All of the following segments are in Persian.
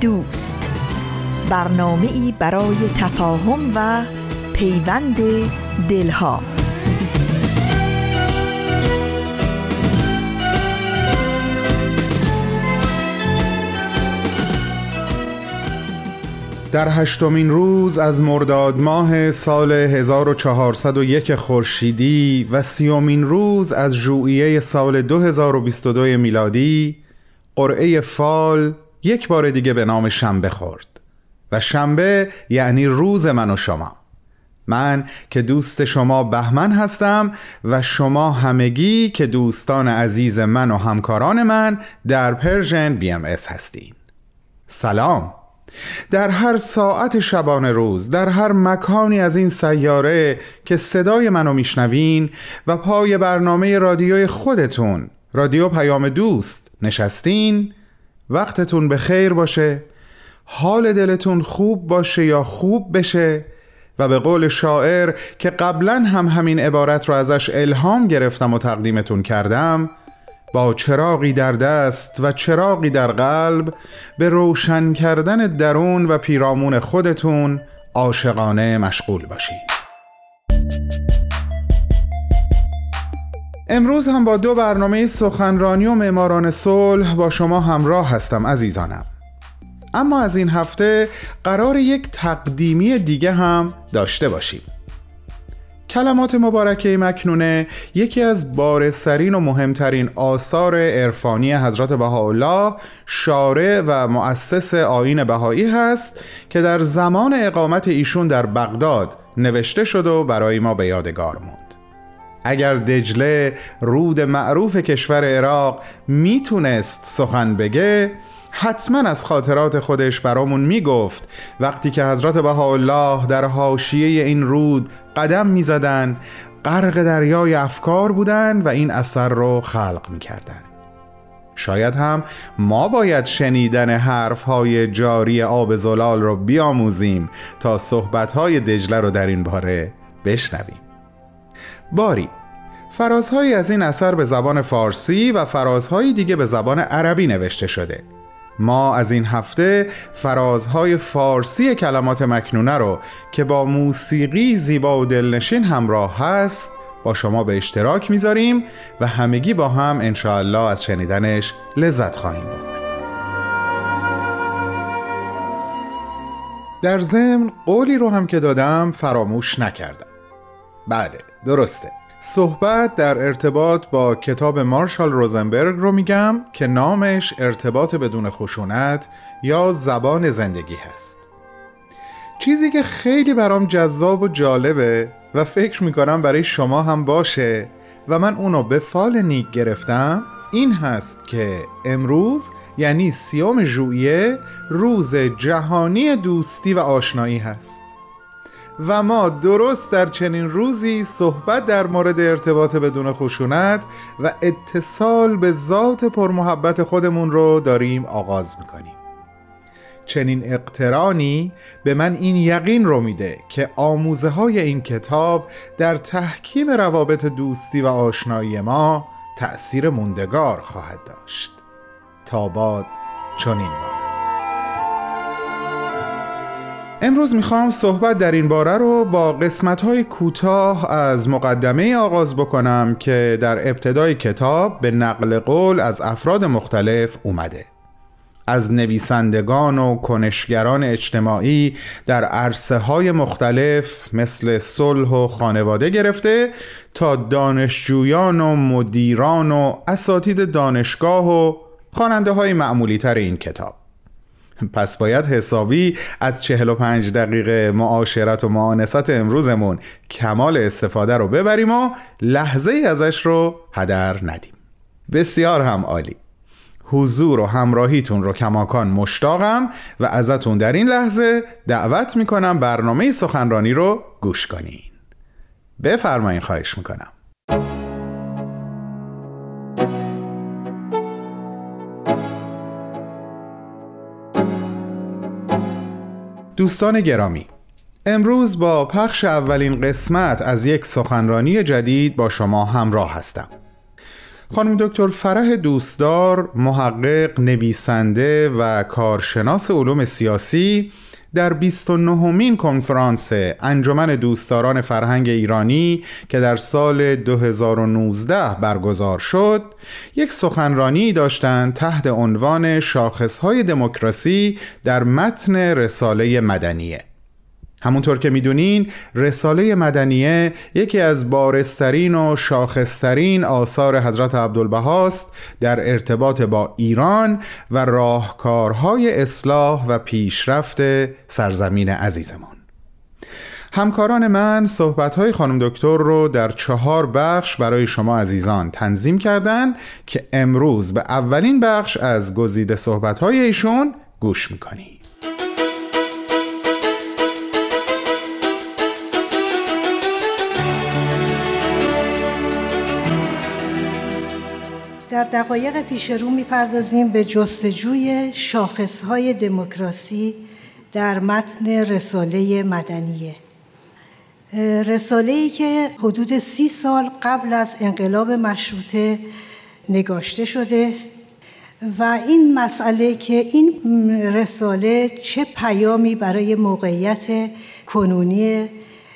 دوست. برنامه ای برای تفاهم و پیوند دلها. در هشتمین روز از مرداد ماه سال 1401 خورشیدی و سیومین روز از ژوئیه سال 2022 میلادی قرعه فال یک بار دیگه به نام شنبه خورد. و شنبه یعنی روز من و شما. من که دوست شما بهمن هستم و شما همگی که دوستان عزیز من و همکاران من در Persian BMS هستین. سلام. در هر ساعت شبانه روز در هر مکانی از این سیاره که صدای منو میشنوین و پای برنامه رادیوی خودتون رادیو پیام دوست نشستین؟ وقتتون به خیر باشه حال دلتون خوب باشه یا خوب بشه و به قول شاعر که قبلا هم همین عبارت رو ازش الهام گرفتم و تقدیمتون کردم با چراغی در دست و چراغی در قلب به روشن کردن درون و پیرامون خودتون عاشقانه مشغول باشین امروز هم با دو برنامه سخنرانی و معماران صلح با شما همراه هستم عزیزانم. اما از این هفته قرار یک تقدیمی دیگه هم داشته باشیم. کلمات مبارکه مکنونه یکی از بارسترین و مهمترین آثار عرفانی حضرت بهاءالله شارع و مؤسس آین بهایی هست که در زمان اقامت ایشون در بغداد نوشته شد و برای ما به یادگار موند. اگر دجله رود معروف کشور عراق می‌تونست سخن بگه حتما از خاطرات خودش برامون می‌گفت. وقتی که حضرت بهاءالله در حاشیه این رود قدم می‌زدن غرق دریای افکار بودن و این اثر رو خلق می‌کردن. شاید هم ما باید شنیدن حرف های جاری آب زلال رو بیاموزیم تا صحبت های دجله رو در این باره بشنویم. باری. فرازهایی از این اثر به زبان فارسی و فرازهایی دیگه به زبان عربی نوشته شده. ما از این هفته فرازهای فارسی کلمات مکنونه رو که با موسیقی زیبا و دلنشین همراه هست با شما به اشتراک می‌ذاریم و همگی با هم انشاءالله از شنیدنش لذت خواهیم برد. در ضمن قولی رو هم که دادم فراموش نکردم. بله درسته. صحبت در ارتباط با کتاب مارشال روزنبرگ رو میگم که نامش ارتباط بدون خشونت یا زبان زندگی هست. چیزی که خیلی برام جذاب و جالبه و فکر می‌کنم برای شما هم باشه و من اونو به فال نیک گرفتم این هست که امروز یعنی سیوم ژوئیه روز جهانی دوستی و آشنایی هست. و ما درست در چنین روزی صحبت در مورد ارتباط بدون خشونت و اتصال به ذات پرمحبت خودمون رو داریم آغاز می‌کنیم. چنین اقترانی به من این یقین رو میده که آموزه های این کتاب در تحکیم روابط دوستی و آشنایی ما تأثیر موندگار خواهد داشت. تا باد چنین باد. امروز می‌خوام صحبت در این باره رو با قسمت های کوتاه از مقدمه آغاز بکنم که در ابتدای کتاب به نقل قول از افراد مختلف اومده. از نویسندگان و کنشگران اجتماعی در عرصه های مختلف مثل صلح و خانواده گرفته تا دانشجویان و مدیران و اساتید دانشگاه و خواننده های معمولی تر این کتاب. پس باید حسابی از 45 دقیقه معاشرت و معانست امروزمون کمال استفاده رو ببریم و لحظه ای ازش رو هدر ندیم. بسیار هم عالی. حضور و همراهیتون رو کماکان مشتاقم و ازتون در این لحظه دعوت می‌کنم برنامه سخنرانی رو گوش کنین. بفرمایین خواهش می‌کنم. دوستان گرامی امروز با پخش اولین قسمت از یک سخنرانی جدید با شما همراه هستم. خانم دکتر فرح دوستدار محقق نویسنده و کارشناس علوم سیاسی در 29 مین کنفرانس انجمن دوستداران فرهنگ ایرانی که در سال 2019 برگزار شد یک سخنرانی داشتند تحت عنوان شاخصهای دموکراسی در متن رساله مدنیه. همونطور که می‌دونین رساله مدنیه یکی از بارسترین و شاخصترین آثار حضرت عبدالبهاست در ارتباط با ایران و راهکارهای اصلاح و پیشرفت سرزمین عزیزمون. همکاران من صحبتهای خانم دکتر رو در چهار بخش برای شما عزیزان تنظیم کردن که امروز به اولین بخش از گزیده صحبتهای ایشون گوش می‌کنیم. در دقایق پیش رو می‌پردازیم به جستجوی شاخصهای دموکراسی در متن رساله مدنیه. رساله ای که حدود سی سال قبل از انقلاب مشروطه نگاشته شده و این مسئله که این رساله چه پیامی برای موقعیت کنونی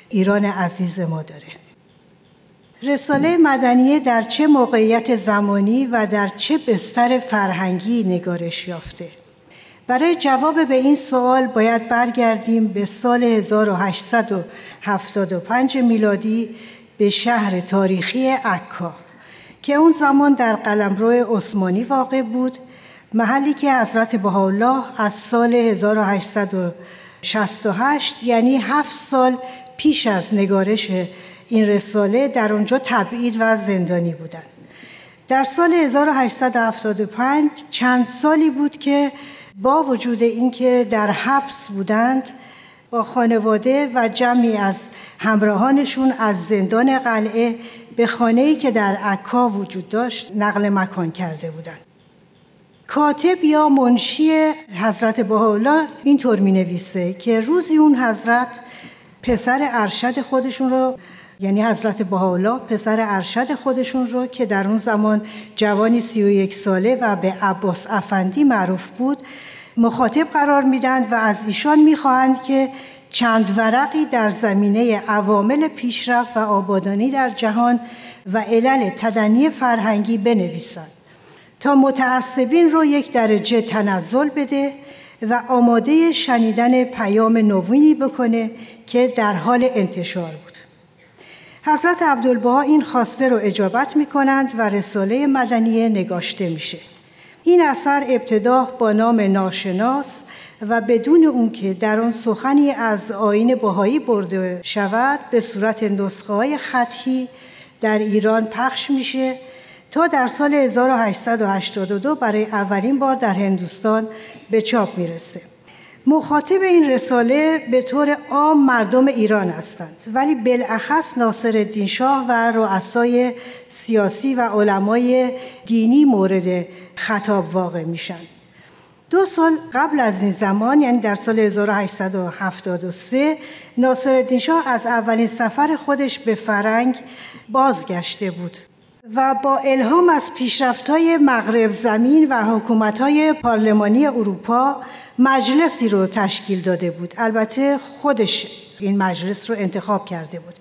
ایران عزیز ما داره. رساله مدنیه در چه موقعیت زمانی و در چه بستر فرهنگی نگارش یافته؟ برای جواب به این سوال باید برگردیم به سال 1875 میلادی به شهر تاریخی عکا که اون زمان در قلمرو عثمانی واقع بود محلی که حضرت بهاءالله از سال 1868 یعنی هفت سال پیش از نگارش این رساله در اونجا تبعید و زندانی بودند. در سال 1875 چند سالی بود که با وجود اینکه در حبس بودند با خانواده و جمعی از همراهانشون از زندان قلعه به خانه‌ای که در عکا وجود داشت نقل مکان کرده بودند. کاتب یا منشی حضرت بهاءالله اینطور می نویسه که روزی اون حضرت پسر ارشد خودشون رو یعنی حضرت بهاءالله پسر ارشد خودشون رو که در اون زمان جوانی سی و یک ساله و به عباس افندی معروف بود مخاطب قرار میدند و از ایشان می‌خواهند که چند ورقی در زمینه عوامل پیشرفت و آبادانی در جهان و علل تدنی فرهنگی بنویسند. تا متعصبین رو یک درجه تنزل بده و آماده شنیدن پیام نوینی بکنه که در حال انتشار بود. حضرت عبدالبها این خواسته رو اجابت می کنند و رساله مدنیه نگاشته میشه. این اثر ابتدا با نام ناشناس و بدون اون که در آن سخنی از آین بهایی برده شود به صورت نسخه های خطی در ایران پخش میشه تا در سال 1882 برای اولین بار در هندوستان به چاپ می‌رسه. مخاطب این رساله به طور عام مردم ایران هستند. ولی بالاخص ناصر الدین شاه و رؤسای سیاسی و علمای دینی مورد خطاب واقع میشن. دو سال قبل از این زمان یعنی در سال 1873 ناصر الدین شاه از اولین سفر خودش به فرنگ بازگشته بود و با الهام از پیشرفت‌های مغرب زمین و حکومت‌های پارلمانی اروپا مجلسی رو تشکیل داده بود. البته خودش این مجلس رو انتخاب کرده بود.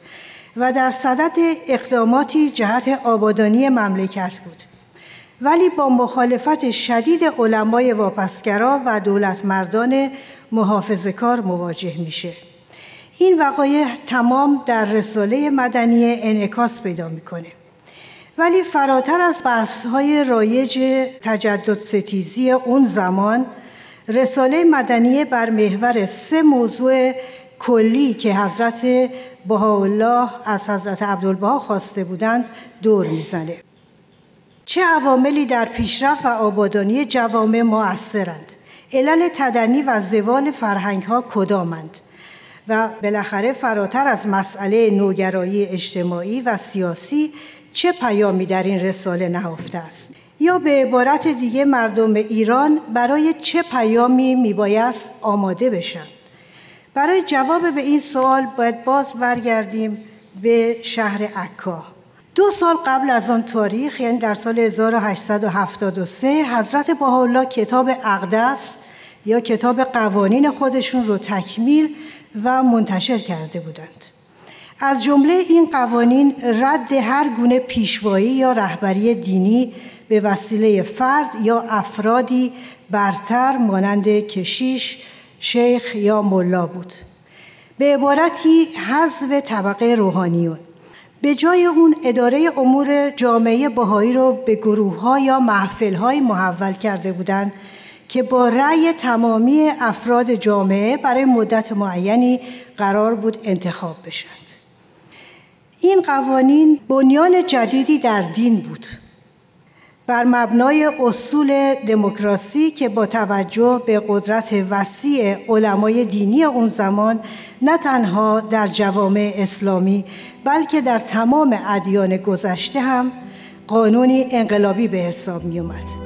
و در صدت اقداماتی جهت آبادانی مملکت بود. ولی با مخالفت شدید علمای واپسگرا و دولت مردان محافظ کار مواجه میشه. این وقایع تمام در رساله مدنی انعکاس پیدا می‌کنه. ولی فراتر از بحث های رایج تجدد ستیزی اون زمان رساله مدنیه بر محور سه موضوع کلی که حضرت بهاءالله از حضرت عبدالبها خواسته بودند دور می‌زنه. چه عواملی در پیشرفت و آبادانی جوامع مؤثرند؟ علل تدنی و زوال فرهنگ ها کدامند؟ و بالاخره فراتر از مسئله نوگرایی اجتماعی و سیاسی چه پیامی در این رساله نهفته است؟ یا به عبارت دیگه مردم ایران برای چه پیامی میبایست آماده بشن؟ برای جواب به این سوال باید باز برگردیم به شهر عکا. دو سال قبل از آن تاریخ یعنی در سال 1873 حضرت بهاءالله کتاب اقدس یا کتاب قوانین خودشون رو تکمیل و منتشر کرده بودند. از جمله این قوانین رد هر گونه پیشوایی یا رهبری دینی به وسیله فرد یا افرادی برتر مانند کشیش، شیخ یا ملا بود. به عبارتی حذف طبقه روحانیون. به جای اون اداره امور جامعه باهایی رو به گروه ها یا محفل های محول کرده بودند که با رأی تمامی افراد جامعه برای مدت معینی قرار بود انتخاب بشند. این قوانین بنیان جدیدی در دین بود بر مبنای اصول دموکراسی که با توجه به قدرت وسیع علمای دینی اون زمان نه تنها در جوامع اسلامی بلکه در تمام ادیان گذشته هم قانونی انقلابی به حساب می اومد.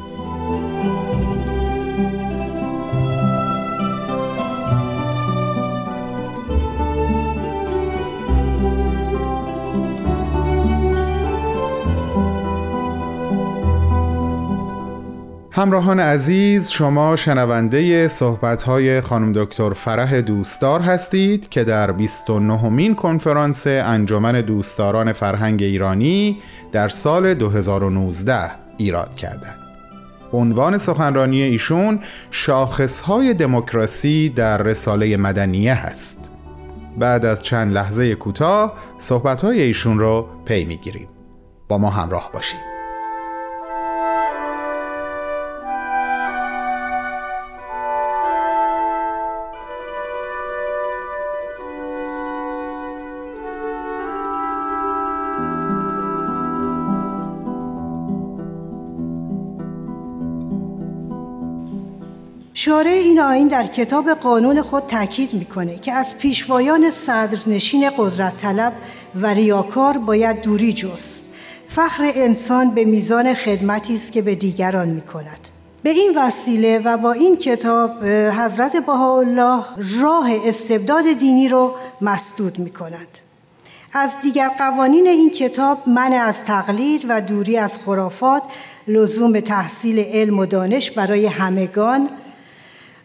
همراهان عزیز شما شنونده صحبت‌های خانم دکتر فرح دوستدار هستید که در 29 مین کنفرانس انجمن دوستداران فرهنگ ایرانی در سال 2019 ایراد کردند. عنوان سخنرانی ایشون شاخصهای دموکراسی در رساله مدنیه هست. بعد از چند لحظه کوتاه صحبت‌های ایشون رو پی می‌گیریم. با ما همراه باشید. شارع این آین در کتاب قانون خود تاکید می‌کنه که از پیشوایان صدرنشین قدرت طلب و ریاکار باید دوری جست فخر انسان به میزان خدمتی است که به دیگران می‌کند به این وسیله و با این کتاب حضرت بهاءالله راه استبداد دینی رو مسدود می کند. از دیگر قوانین این کتاب منع از تقلید و دوری از خرافات لزوم تحصیل علم و دانش برای همگان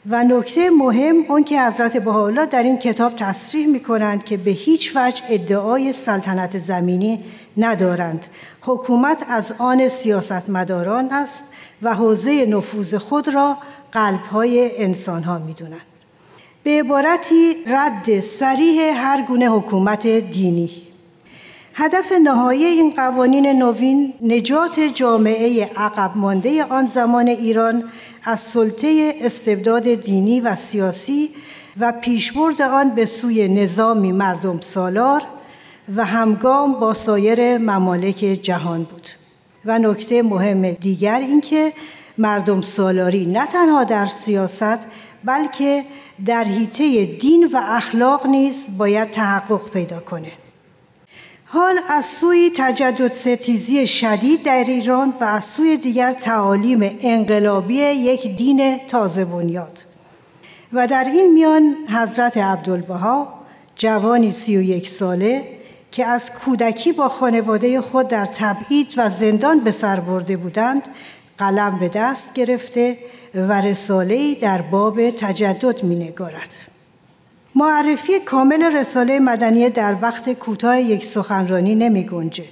و نکته مهم اون که حضرت بهاءالله در این کتاب تصریح می کنند که به هیچ وجه ادعای سلطنت زمینی ندارند حکومت از آن سیاستمداران است و حوزه نفوذ خود را قلبهای انسانها می دونند. به عبارتی رد سریح هر گونه حکومت دینی هدف نهایی این قوانین نوین نجات جامعه عقب مانده آن زمان ایران از سلطه استبداد دینی و سیاسی و پیشبرد آن به سوی نظامی مردم سالار و همگام با سایر ممالک جهان بود. و نکته مهم دیگر اینکه مردم سالاری نه تنها در سیاست بلکه در حیطه دین و اخلاق نیز باید تحقق پیدا کنه. حال از سوی تجدد ستیزی شدید در ایران و از سوی دیگر تعالیم انقلابی یک دین تازه بنیاد و در این میان حضرت عبدالبها جوانی سی و یک ساله که از کودکی با خانواده خود در تبعید و زندان به سر برده بودند قلم به دست گرفته و رساله‌ای در باب تجدد می نگارد. معرفی کامل رساله مدنیه در وقت کوتاه یک سخنرانی نمی گنجه.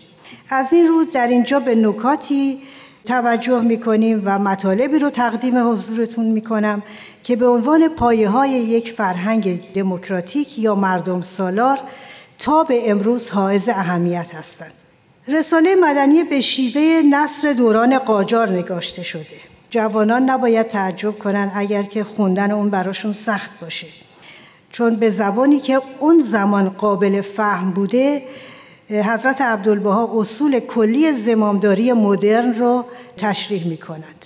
از این رو در اینجا به نکاتی توجه می کنیم و مطالبی رو تقدیم حضورتون می کنم که به عنوان پایه های یک فرهنگ دموکراتیک یا مردم سالار تا به امروز حائز اهمیت هستند. رساله مدنی به شیوه نصر دوران قاجار نگاشته شده. جوانان نباید تعجب کنند اگر که خوندن اون براشون سخت باشه. چون به زبانی که اون زمان قابل فهم بوده حضرت عبدالبها اصول کلی زمامداری مدرن رو تشریح می کند.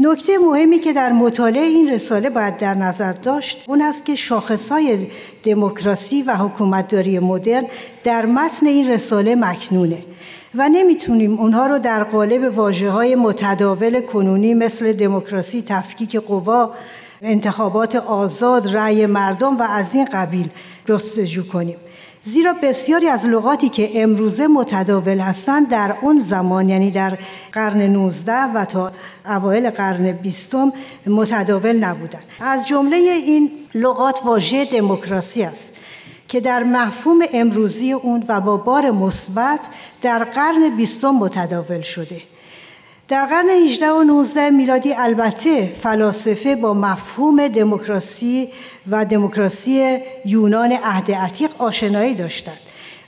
نکته مهمی که در مطالعه این رساله باید در نظر داشت اون است که شاخصهای دموکراسی و حکومتداری مدرن در متن این رساله مکنونه و نمی‌تونیم اونها رو در قالب واجه متداول کنونی مثل دموکراسی، تفکیک قوا، انتخابات آزاد، رأی مردم و از این قبیل جستجو کنیم. زیرا بسیاری از لغاتی که امروزه متداول هستند در اون زمان یعنی در قرن 19 و تا اوایل قرن 20 متداول نبودند از جمله این لغات واژه دموکراسی است که در مفهوم امروزی اون و با بار مثبت در قرن بیستم متداول شده در قرن 18 و 19 میلادی البته فلاسفه با مفهوم دموکراسی و دموکراسی یونان عهد عتیق آشنایی داشتند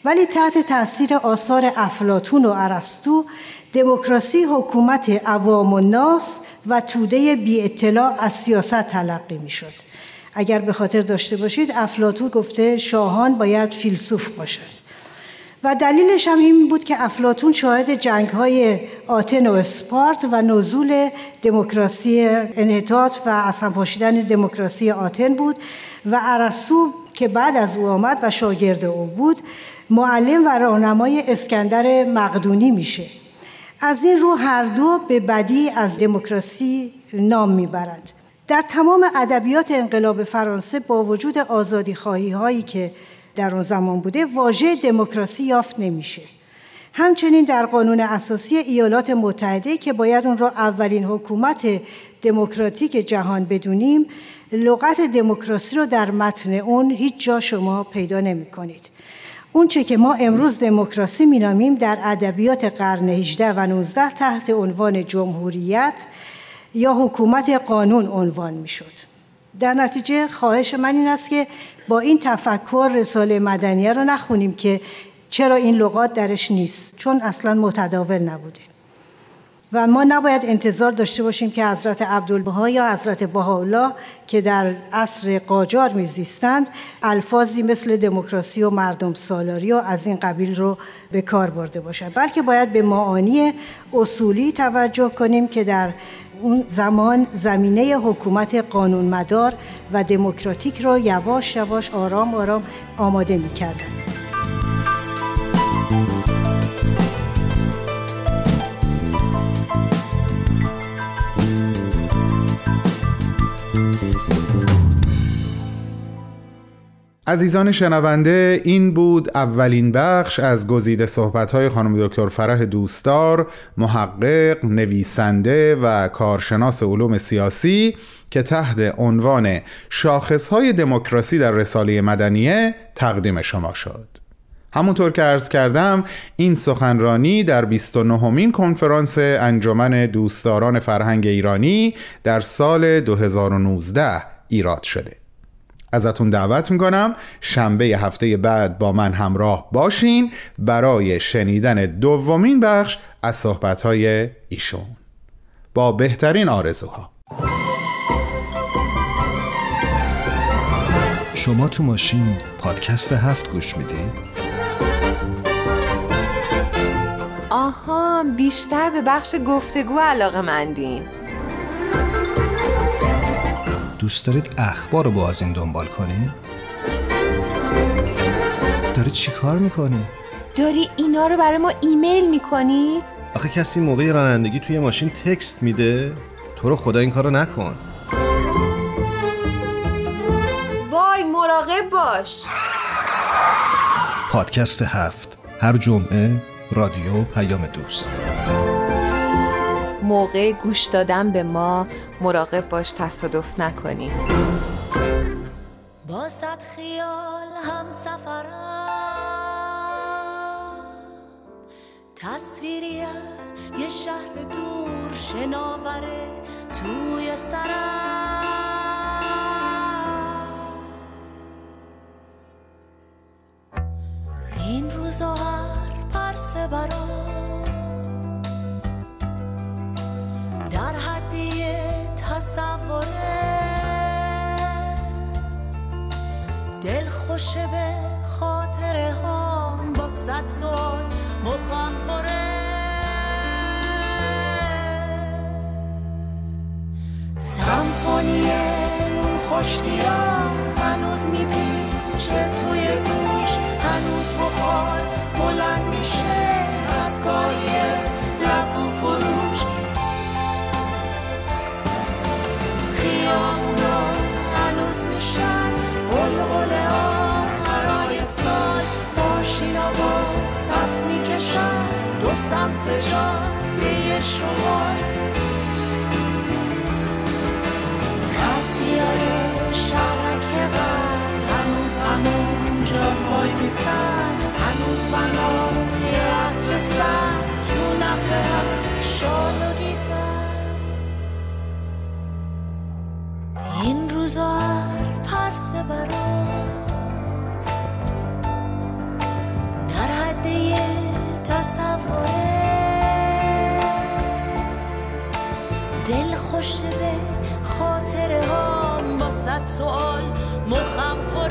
ولی تحت تاثیر آثار افلاتون و ارسطو دموکراسی حکومت عوام و ناس و توده بی اطلاع از سیاست تلقی می شد. اگر به خاطر داشته باشید افلاتون گفته شاهان باید فیلسوف باشند و دلیلش هم این بود که افلاتون شاهد جنگ های آتن و اسپارت و نزول دموکراسی انحطاط و اصلا پاشیدن دموکراسی آتن بود و ارسطو که بعد از او آمد و شاگرد او بود معلم و راهنمای اسکندر مقدونی میشه. از این رو هر دو به بدی از دموکراسی نام می‌برند. در تمام ادبیات انقلاب فرانسه با وجود آزادی خواهی هایی که در اون زمان بوده واژه دموکراسی یافت نمیشه همچنین در قانون اساسی ایالات متحده که باید اون را اولین حکومت دموکراتیک جهان بدونیم لغت دموکراسی رو در متن اون هیچ جا شما پیدا نمی کنید. اون چه که ما امروز دموکراسی مینامیم در ادبیات قرن 18 و 19 تحت عنوان جمهوریت یا حکومت قانون عنوان می‌شد. در نتیجه خواهش من این است که با این تفکر رساله مدنیه رو نخونیم که چرا این لغات درش نیست چون اصلا متداول نبوده. و ما نباید انتظار داشته باشیم که حضرت عبدالبها یا حضرت بهاءالله که در عصر قاجار میزیستند الفاظی مثل دموکراسی و مردم سالاری و از این قبیل رو به کار برده باشند. بلکه باید به معانی اصولی توجه کنیم که در اون زمان زمینه حکومت قانونمدار و دموکراتیک را یواش یواش آرام آرام آماده می عزیزان شنونده این بود اولین بخش از گزیده صحبت‌های خانم دکتر فرح دوستدار محقق، نویسنده و کارشناس علوم سیاسی که تحت عنوان شاخصهای دموکراسی در رساله مدنیه تقدیم شما شد. همونطور که عرض کردم این سخنرانی در 29 مین کنفرانس انجمن دوستداران فرهنگ ایرانی در سال 2019 ایراد شده. ازتون دعوت می‌کنم. شنبه هفته بعد با من همراه باشین. برای شنیدن دومین بخش از صحبتهای ایشون. با بهترین آرزوها. شما تو ماشین پادکست هفت گوش میدی؟ آها بیشتر به بخش گفتگو علاقه مندین. دوست دارید اخبار رو با از این دنبال کنی؟ داری چی کار می‌کنی؟ داری اینا رو برای ما ایمیل می‌کنی؟ آخه کسی موقع رانندگی توی ماشین تکست میده؟ تو رو خدا این کارو نکن وای مراقب باش پادکست هفت هر جمعه رادیو پیام دوست موقع گوش دادن به ما مراقب باش تصادف نکنی. با صد خیال هم تصویری از یه شهر دور شناوره توی سرم. این روزا هر پرسه برام دل خوشه به خاطره ها با صد سال مخم پره. سمفونی نون خوشگیرا هنوز میپیچه توی گوش هنوز بخار بلند میشه از کاری هنوز میشن. قلقل آخرای سال. ماشینا با صف می‌کشن. دو سمت جاده شمال خطیای شهرک غرب هنوز همونجا وای میسن. هنوز بنای عصر سر. تو نفه شال و گیسن دل خوش به خاطره. هم با صد سوال مخم پره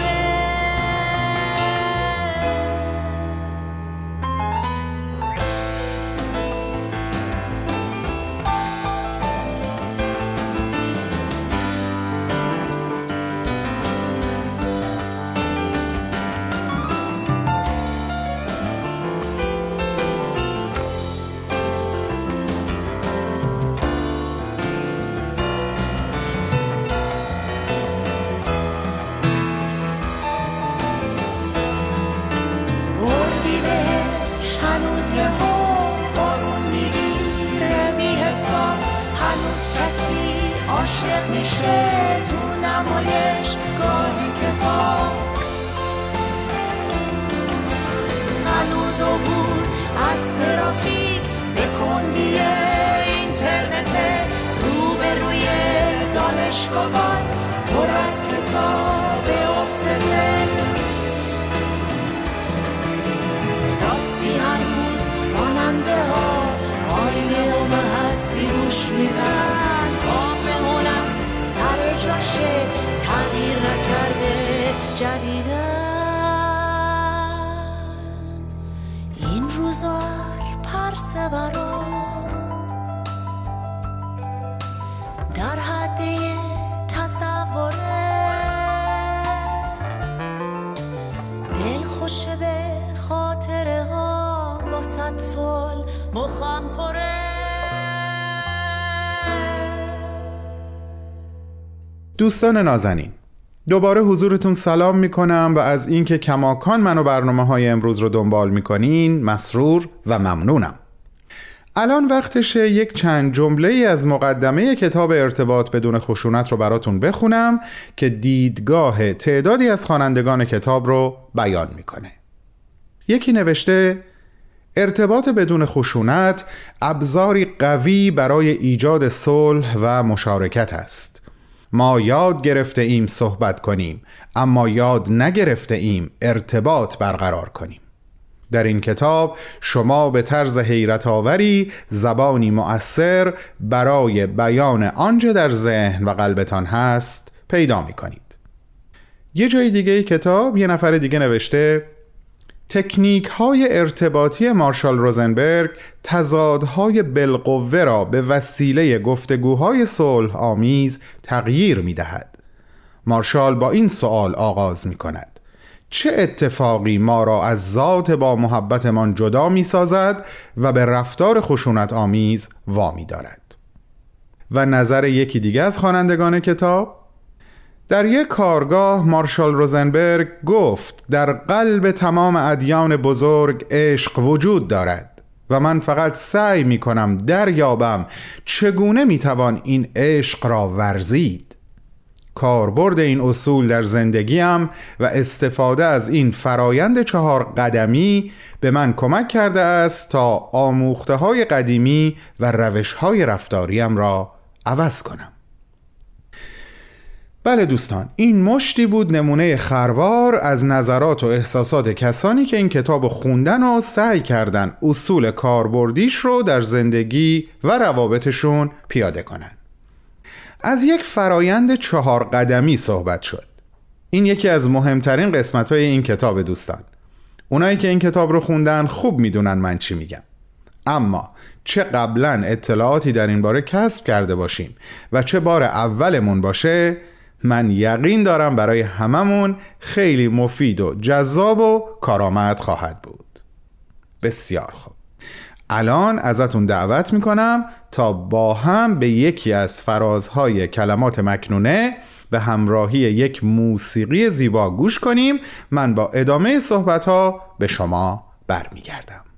در دوستان نازنین دوباره حضورتون سلام می‌کنم و از اینکه کماکان منو برنامه های امروز رو دنبال می‌کنین مسرور و ممنونم. الان وقتشه یک چند جمله ای از مقدمه کتاب ارتباط بدون خشونت رو براتون بخونم که دیدگاه تعدادی از خوانندگان کتاب رو بیان می‌کنه. یکی نوشته ارتباط بدون خشونت ابزاری قوی برای ایجاد صلح و مشارکت است. ما یاد گرفته ایم صحبت کنیم اما یاد نگرفته ایم ارتباط برقرار کنیم. در این کتاب شما به طرز حیرت آوری زبانی مؤثر برای بیان آنچه در ذهن و قلبتان هست پیدا می کنید یه جای دیگه کتاب یه نفر دیگه نوشته تکنیک های ارتباطی مارشال روزنبرگ تضادهای بالقوه را به وسیله گفتگوهای صلح آمیز تغییر می دهد. مارشال با این سوال آغاز می کند چه اتفاقی ما را از ذات با محبتمان جدا می سازد و به رفتار خشونت آمیز وامی دارد و نظر یکی دیگه از خوانندگان کتاب در یک کارگاه مارشال روزنبرگ گفت در قلب تمام ادیان بزرگ عشق وجود دارد و من فقط سعی می کنم دریابم چگونه می توان این عشق را ورزید. کاربرد این اصول در زندگیم و استفاده از این فرایند چهار قدمی به من کمک کرده است تا آموخته های قدیمی و روش های رفتاریم را عوض کنم. بله دوستان این مشتی بود نمونه خروار از نظرات و احساسات کسانی که این کتاب خوندن و سعی کردن اصول کاربردیش رو در زندگی و روابطشون پیاده کنن از یک فرایند چهار قدمی صحبت شد. این یکی از مهمترین قسمت های این کتاب دوستان. اونایی که این کتاب رو خوندن خوب می‌دونن من چی میگم. اما چه قبلا اطلاعاتی در این باره کسب کرده باشیم و چه بار اولمون باشه من یقین دارم برای هممون خیلی مفید و جذاب و کارآمد خواهد بود. بسیار خوب. الان ازتون دعوت می‌کنم تا با هم به یکی از فرازهای کلمات مکنونه به همراهی یک موسیقی زیبا گوش کنیم. من با ادامه صحبت ها به شما برمیگردم.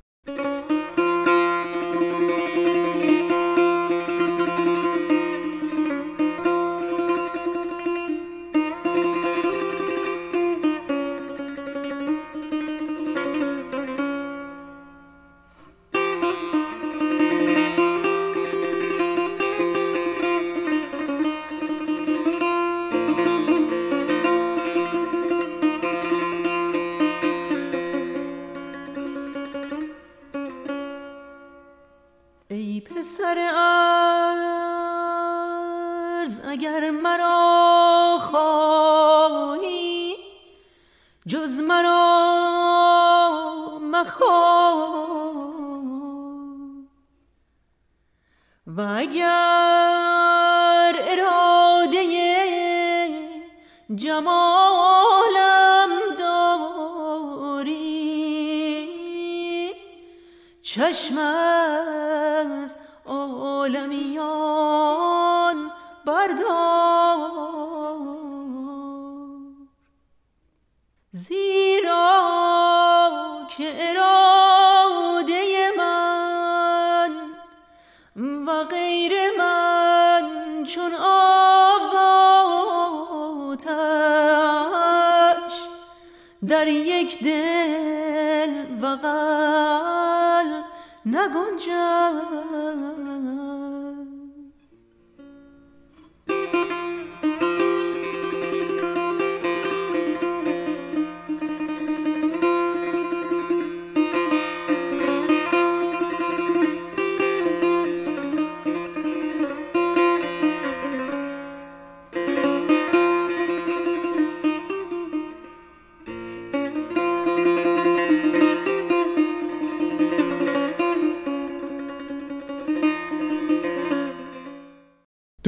و غیر من چون آب در یک دل و نگنجد.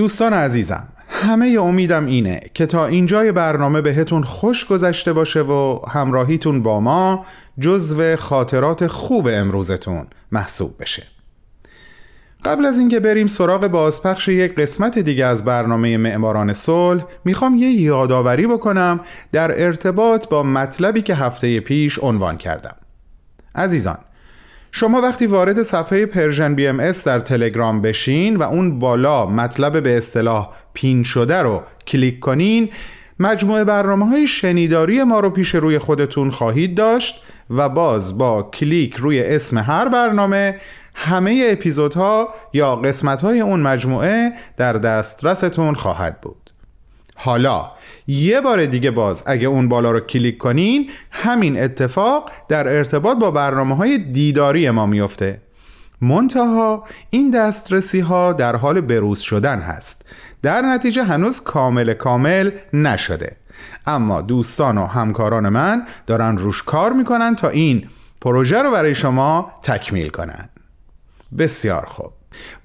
دوستان عزیزم همه امیدم اینه که تا اینجای برنامه بهتون خوش گذشته باشه و همراهیتون با ما جزو خاطرات خوب امروزتون محسوب بشه. قبل از اینکه بریم سراغ بازپخش یک قسمت دیگه از برنامه معماران صلح می‌خوام یه یادآوری بکنم در ارتباط با مطلبی که هفته پیش عنوان کردم. عزیزان شما وقتی وارد صفحه Persian BMS در تلگرام بشین و اون بالا مطلب به اصطلاح pin شده رو کلیک کنین مجموعه برنامه های شنیداری ما رو پیش روی خودتون خواهید داشت و باز با کلیک روی اسم هر برنامه همه اپیزودها یا قسمت های اون مجموعه در دسترستون خواهد بود. حالا یه بار دیگه باز اگه اون بالا رو کلیک کنین همین اتفاق در ارتباط با برنامه های دیداری ما میفته منتها این دسترسی ها در حال بروز شدن هست. در نتیجه هنوز کامل کامل نشده. اما دوستان و همکاران من دارن روش کار می‌کنن تا این پروژه رو برای شما تکمیل کنن. بسیار خوب.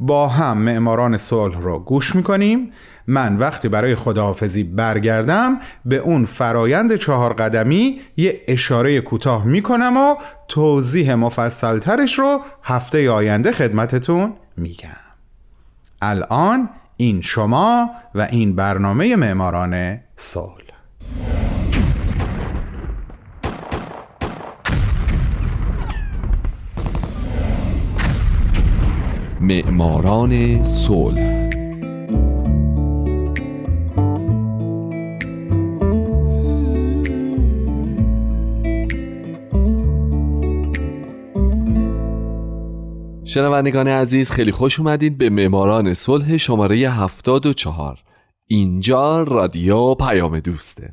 با هم معماران صلح رو گوش می‌کنیم. من وقتی برای خداحافظی برگردم به اون فرایند چهار قدمی یه اشاره کوتاه می‌کنم و توضیح مفصلترش رو هفته آینده خدمتتون میگم. الان این شما و این برنامه معماران صلح. معماران صلح. شنوندگان عزیز خیلی خوش اومدید به معماران صلح شماره 74 اینجا رادیو پیام دوسته.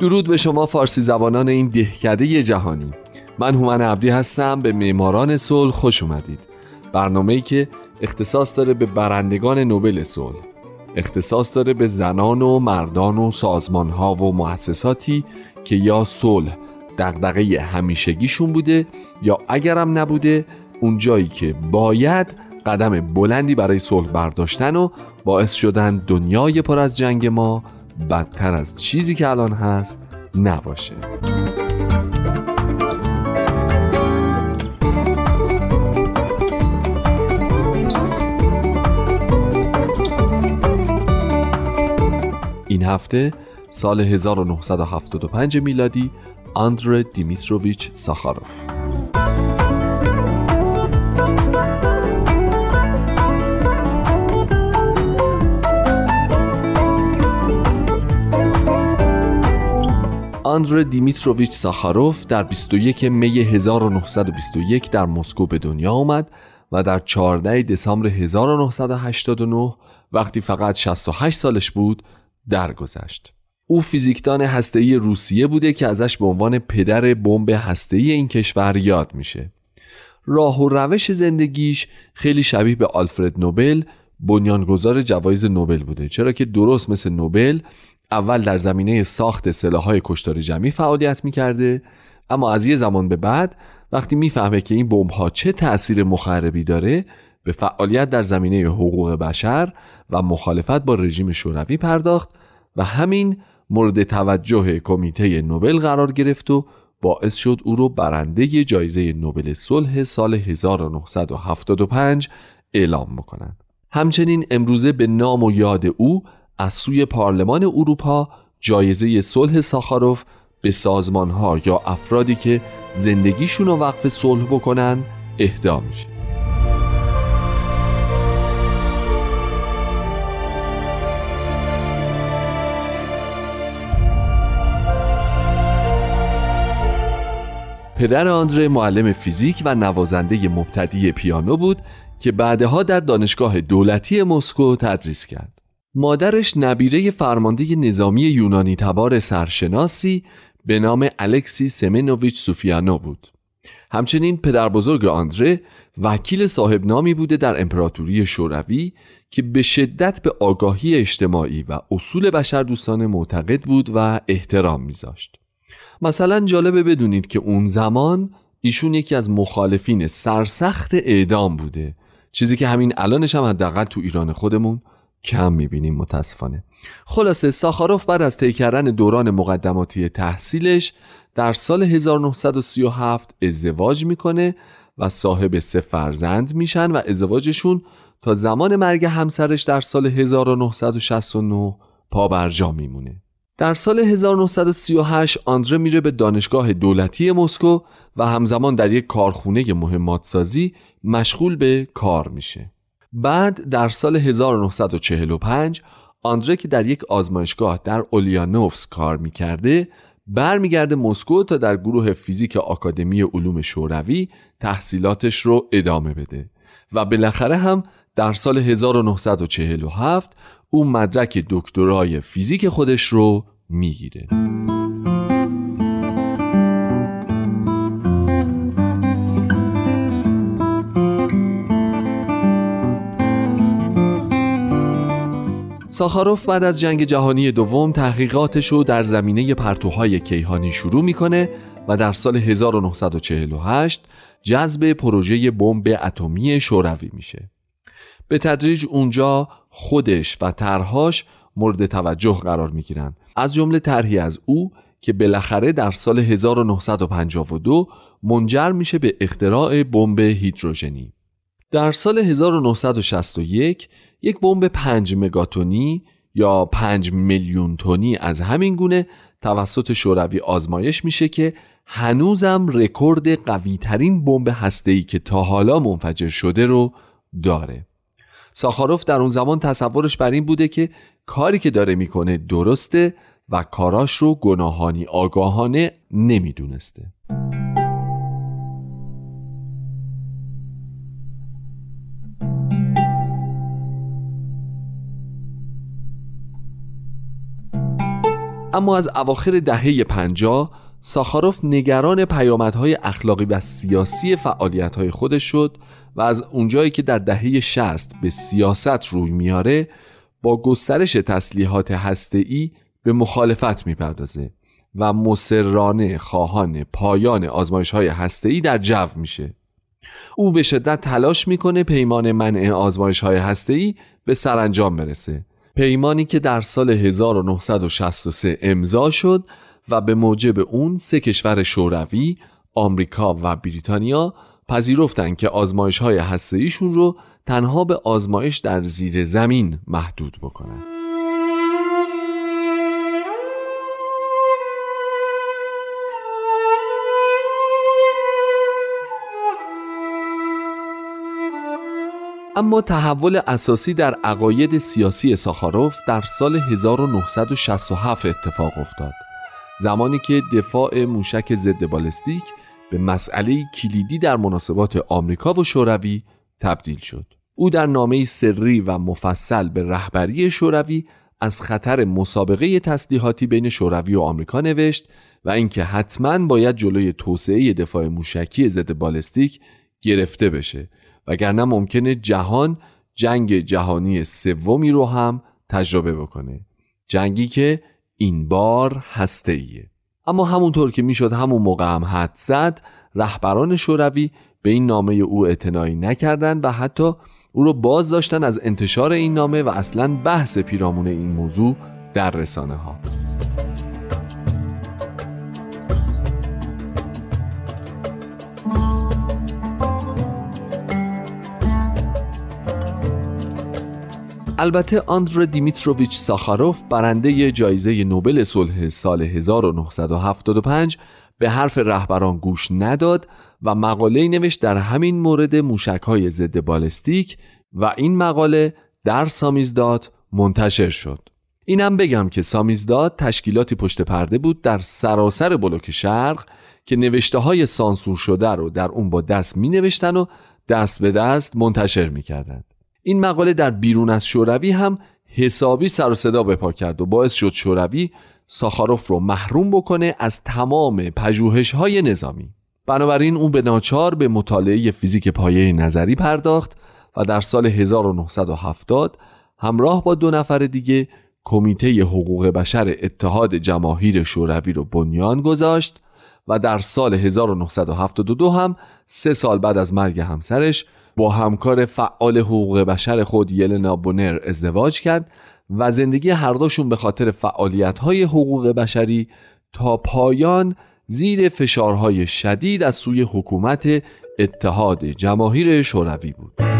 درود به شما فارسی زبانان این دهکده جهانی. من هومن عبدی هستم به معماران صلح خوش اومدید. برنامه‌ای که اختصاص داره به برندگان نوبل صلح. اختصاص داره به زنان و مردان و سازمانها و مؤسساتی که یا صلح دغدغه همیشگیشون بوده یا اگرم نبوده اون جایی که باید قدم بلندی برای صلح برداشتن و باعث شدن دنیای پر از جنگ ما بدتر از چیزی که الان هست نباشه. این هفته سال 1975 میلادی آندر دیمیتروویچ ساخاروف آندر دیمیتروویچ ساخاروف در 21 می 1921 در مسکو به دنیا آمد و در 14 دسامبر 1989 وقتی فقط 68 سالش بود درگذشت. او فیزیکدان هسته‌ای روسیه بوده که ازش به عنوان پدر بمب هسته‌ای این کشور یاد میشه. راه و روش زندگیش خیلی شبیه به آلفرد نوبل بنیانگذار جوایز نوبل بوده چرا که درست مثل نوبل اول در زمینه ساخت سلاح‌های کشتار جمعی فعالیت می‌کرده اما از یه زمان به بعد وقتی می‌فهمه که این بمب‌ها چه تأثیر مخربی داره به فعالیت در زمینه حقوق بشر و مخالفت با رژیم شوروی پرداخت و همین مورد توجه کمیته نوبل قرار گرفت و باعث شد او رو برنده جایزه نوبل صلح سال 1975 اعلام بکنند. همچنین امروزه به نام و یاد او از سوی پارلمان اروپا جایزه صلح ساخاروف به سازمان ها یا افرادی که زندگیشون رو وقف صلح بکنن اهدا میشه پدر آندره معلم فیزیک و نوازنده مبتدی پیانو بود که بعدها در دانشگاه دولتی مسکو تدریس کرد. مادرش نبیره فرمانده نظامی یونانی تبار سرشناسی به نام الکسی سمنوویچ سوفیانو بود. همچنین پدر بزرگ آندره وکیل صاحب نامی بوده در امپراتوری شوروی که به شدت به آگاهی اجتماعی و اصول بشر دوستان معتقد بود و احترام میذاشت. مثلا جالبه بدونید که اون زمان ایشون یکی از مخالفین سرسخت اعدام بوده. چیزی که همین الانش هم حداقل تو ایران خودمون کم می‌بینیم متاسفانه. خلاصه ساخاروف بعد از طی کردن دوران مقدماتی تحصیلش در سال 1937 ازدواج می‌کنه و صاحب سه فرزند میشن و ازدواجشون تا زمان مرگ همسرش در سال 1969 پابرجا میمونه. در سال 1938 آندره میره به دانشگاه دولتی مسکو و همزمان در یک کارخونه مهمات سازی مشغول به کار میشه. بعد در سال 1945 آندره که در یک آزمایشگاه در اولیانوفس کار می‌کرده برمیگرده مسکو تا در گروه فیزیک آکادمی علوم شوروی تحصیلاتش رو ادامه بده و بالاخره هم در سال 1947 او مدرک دکترای فیزیک خودش رو می‌گیره ساخاروف بعد از جنگ جهانی دوم تحقیقاتش رو در زمینه پرتوهای کیهانی شروع می‌کنه و در سال 1948 جذب پروژه بمب اتمی شوروی میشه. به تدریج اونجا خودش و طرحهاش مورد توجه قرار می‌گیرن از جمله طرحی از او که بالاخره در سال 1952 منجر میشه به اختراع بمب هیدروژنی. در سال 1961 یک بمب 5 مگاتونی یا 5 میلیون تونی از همین گونه توسط شوروی آزمایش میشه که هنوزم رکورد قوی ترین بمب هسته‌ای که تا حالا منفجر شده رو داره. ساخاروف در اون زمان تصورش بر این بوده که کاری که داره می‌کنه درسته و کاراش رو گناهانی آگاهانه نمی‌دونسته. اما از اواخر دهه پنجاه ساخاروف نگران پیامدهای اخلاقی و سیاسی فعالیتهای خودش شد و از اونجایی که در دهه 60 به سیاست روی میاره با گسترش تسلیحات هسته‌ای به مخالفت می‌پردازه و مسررانه خواهان پایان آزمایش های هسته‌ای در جو میشه. او به شدت تلاش می‌کنه پیمان منع آزمایش های هسته‌ای به سرانجام برسه. پیمانی که در سال 1963 امضا شد و به موجب اون سه کشور شوروی، آمریکا و بریتانیا پذیرفتند که آزمایش های هسته‌ایشون رو تنها به آزمایش در زیر زمین محدود بکنند. اما تحول اساسی در عقاید سیاسی ساخاروف در سال 1967 اتفاق افتاد زمانی که دفاع موشک ضد بالستیک به مسئله کلیدی در مناسبات آمریکا و شوروی تبدیل شد. او در نامه سری و مفصل به رهبری شوروی از خطر مسابقه تسلیحاتی بین شوروی و آمریکا نوشت و اینکه حتما باید جلوی توسعه دفاع موشکی ضد بالستیک گرفته بشه وگرنه ممکنه جهان جنگ جهانی سومی رو هم تجربه بکنه. جنگی که این بار هسته ایه. اما همونطور که می‌شد همون موقع هم حد زد رهبران شوروی به این نامه او اعتنایی نکردند و حتی او رو باز داشتن از انتشار این نامه و اصلا بحث پیرامون این موضوع در رسانه ها البته آندر دیمیتروویچ ساخاروف برنده جایزه نوبل صلح سال 1975 به حرف رهبران گوش نداد و مقاله نوشت در همین مورد موشک های ضد بالستیک و این مقاله در سامیزداد منتشر شد اینم بگم که سامیزداد تشکیلاتی پشت پرده بود در سراسر بلوک شرق که نوشته های سانسور شده رو در اون با دست می نوشتن و دست به دست منتشر می کردن. این مقاله در بیرون از شوروی هم حسابی سر و صدا بپا کرد و باعث شد شوروی ساخاروف رو محروم بکنه از تمام پژوهش های نظامی. بنابراین او به ناچار به مطالعه فیزیک پایه نظری پرداخت و در سال 1970 همراه با دو نفر دیگه کمیته حقوق بشر اتحاد جماهیر شوروی رو بنیان گذاشت و در سال 1972 هم سه سال بعد از مرگ همسرش با همکار فعال حقوق بشر خود یلنا بونر ازدواج کرد و زندگی هر دوشون به خاطر فعالیت های حقوق بشری تا پایان زیر فشارهای شدید از سوی حکومت اتحاد جماهیر شوروی بود.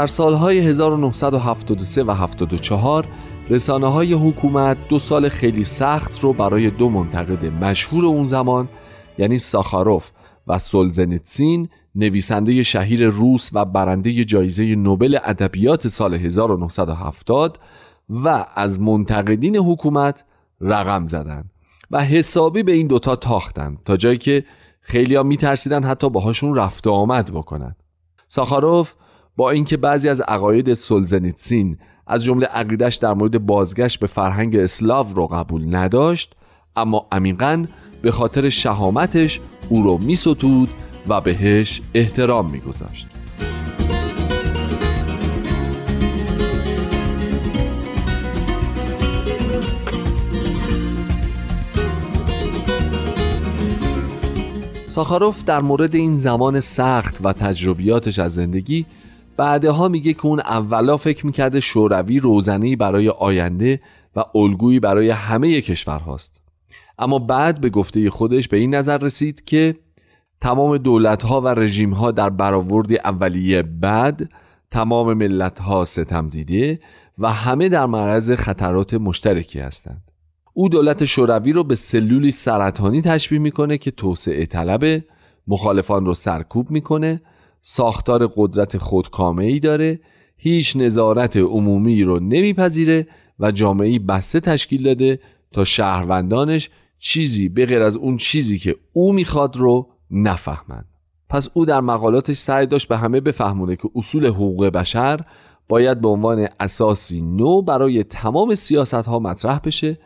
در سالهای 1973 و 74 رسانه های حکومت دو سال خیلی سخت رو برای دو منتقد مشهور اون زمان یعنی ساخاروف و سولزنیتسین نویسنده شهیر روس و برنده جایزه نوبل ادبیات سال 1970 و از منتقدین حکومت رقم زدن و حسابی به این دوتا تاختن تا جایی که خیلی ها میترسیدن حتی باهاشون رفت آمد بکنن. ساخاروف با اینکه بعضی از عقاید سولزنیتسین از جمله عقیدش در مورد بازگشت به فرهنگ اسلاو رو قبول نداشت اما عمیقا به خاطر شهامتش او رو میستود و بهش احترام میگذاشت. ساخاروف در مورد این زمان سخت و تجربیاتش از زندگی بعدها میگه که اون اولا فکر می‌کرده شوروی روزنی برای آینده و الگویی برای همه کشورهاست. اما بعد به گفته خودش به این نظر رسید که تمام دولتها و رژیمها در برآورد اولیه بعد تمام ملتها ستم دیده و همه در معرض خطرات مشترکی هستند. او دولت شوروی رو به سلولی سرطانی تشبیه می‌کنه که توسعه طلب مخالفان رو سرکوب می‌کنه ساختار قدرت خودکامه ای داره هیچ نظارت عمومی رو نمیپذیره و جامعه بسته تشکیل داده تا شهروندانش چیزی به غیر از اون چیزی که او می‌خواد رو نفهمند پس او در مقالاتش سعی داشت به همه بفهمونه که اصول حقوق بشر باید به عنوان اساسی نو برای تمام سیاست ها مطرح بشه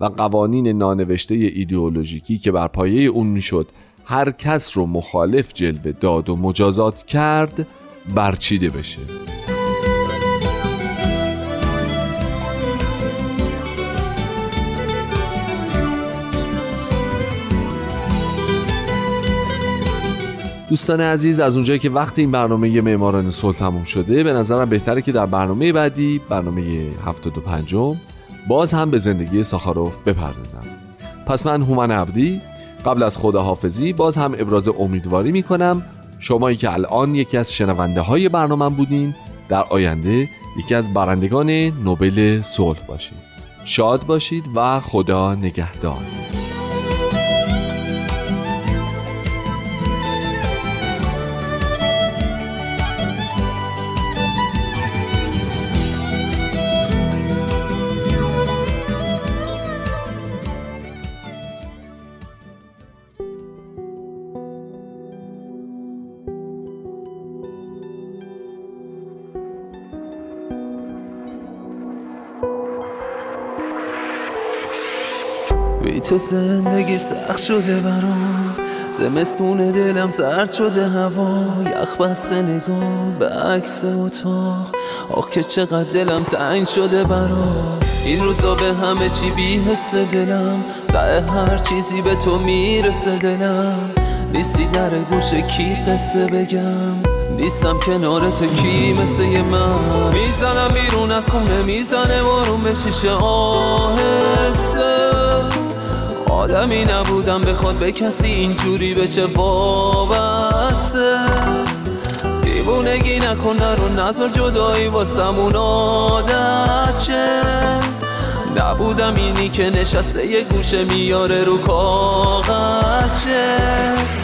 و قوانین نانوشته ایدئولوژیکی که بر پایه اون می‌شد هر کس رو مخالف جلوه داد و مجازات کرد برچیده بشه. دوستان عزیز از اونجایی که وقت این برنامه معماران صلح تموم شده به نظرم بهتره که در برنامه بعدی برنامه 75 باز هم به زندگی ساخاروف بپردازم. پس من هومن عبدی قبل از خداحافظی باز هم ابراز امیدواری می‌کنم شمایی که الان یکی از شنونده های برنامه بودین در آینده یکی از برندگان نوبل صلح باشید شاد باشید و خدا نگهدار. تو زندگی سخت شده برام. زمستون دلم سرد شده هوا یخ بسته نگاه به عکس اتاق. آخ که چقدر دلم تنگ شده برام. این روزا به همه چی بی حس دلم. ته هر چیزی به تو می‌رسه دلم. نیستی در گوش کی قصه بگم؟ نیستم کنارت کی مثل من؟ می‌زنم بیرون از خونه می‌زنه بارون به شیشه آهسته. آدمی نبودم بخواد به کسی اینجوری بشه وابسته. دیوونگی نکن رو نظر جدایی واسمون عادت شه. نبودم اینی که نشسته یه گوشه میاره رو کاغذ شه.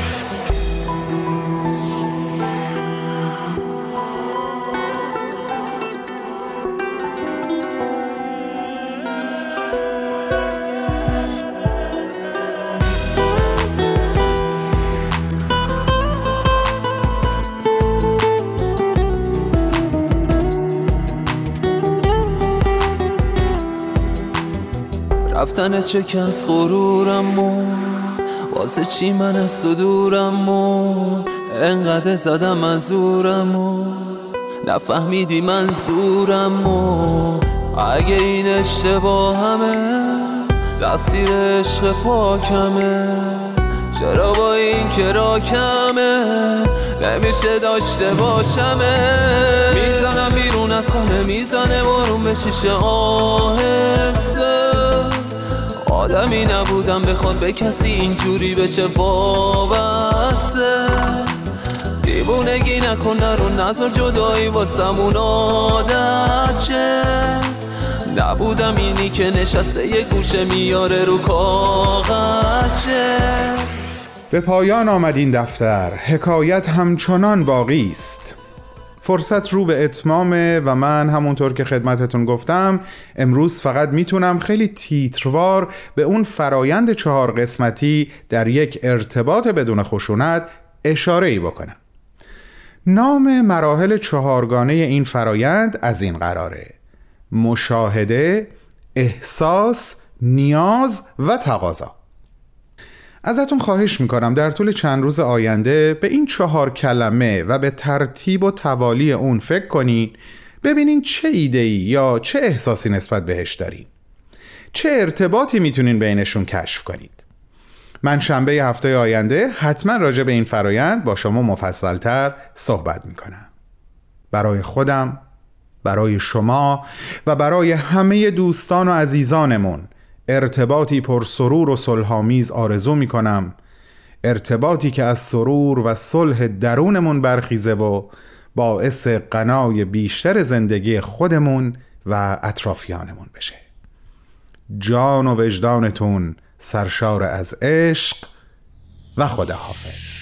رفتن چکس غرورم و واسه چی من از تو دورم و انقدر زدم از زورم و نفهمیدی منظورم و اگه این اشتباه همه تاثیر عشق پاکمه. چرا با این که راکمه نمیشه داشته باشمه. می‌زنم بیرون از خونه می‌زنه بارون به شیشه آهسته. آدمی نبودم بخواد به کسی اینجوری بشه وابسته. دیوونگی نکن رو نظر جدایی واسمون عادت شه. نبودم اینی که نشسته یه گوشه میاره رو کاغذ شه. به پایان آمد این دفتر حکایت همچنان باقی است. فرصت رو به اتمامه و من همونطور که خدمتتون گفتم امروز فقط می‌تونم خیلی تیتروار به اون فرایند چهار قسمتی در یک ارتباط بدون خشونت اشاره ای بکنم. نام مراحل چهارگانه این فرایند از این قراره مشاهده، احساس، نیاز و تقاضا. ازتون خواهش می‌کنم در طول چند روز آینده به این چهار کلمه و به ترتیب و توالی اون فکر کنین ببینین چه ایده ای یا چه احساسی نسبت بهش دارین. چه ارتباطی می‌تونین بینشون کشف کنید. من شنبه هفته آینده حتما راجع به این فرایند با شما مفصلتر صحبت می‌کنم. برای خودم برای شما و برای همه دوستان و عزیزانمون ارتباطی پر سرور و صلحآمیز آرزو می کنم ارتباطی که از سرور و صلح درونمون برخیزه و باعث قنای بیشتر زندگی خودمون و اطرافیانمون بشه. جان و وجدانتون سرشار از عشق و خداحافظ.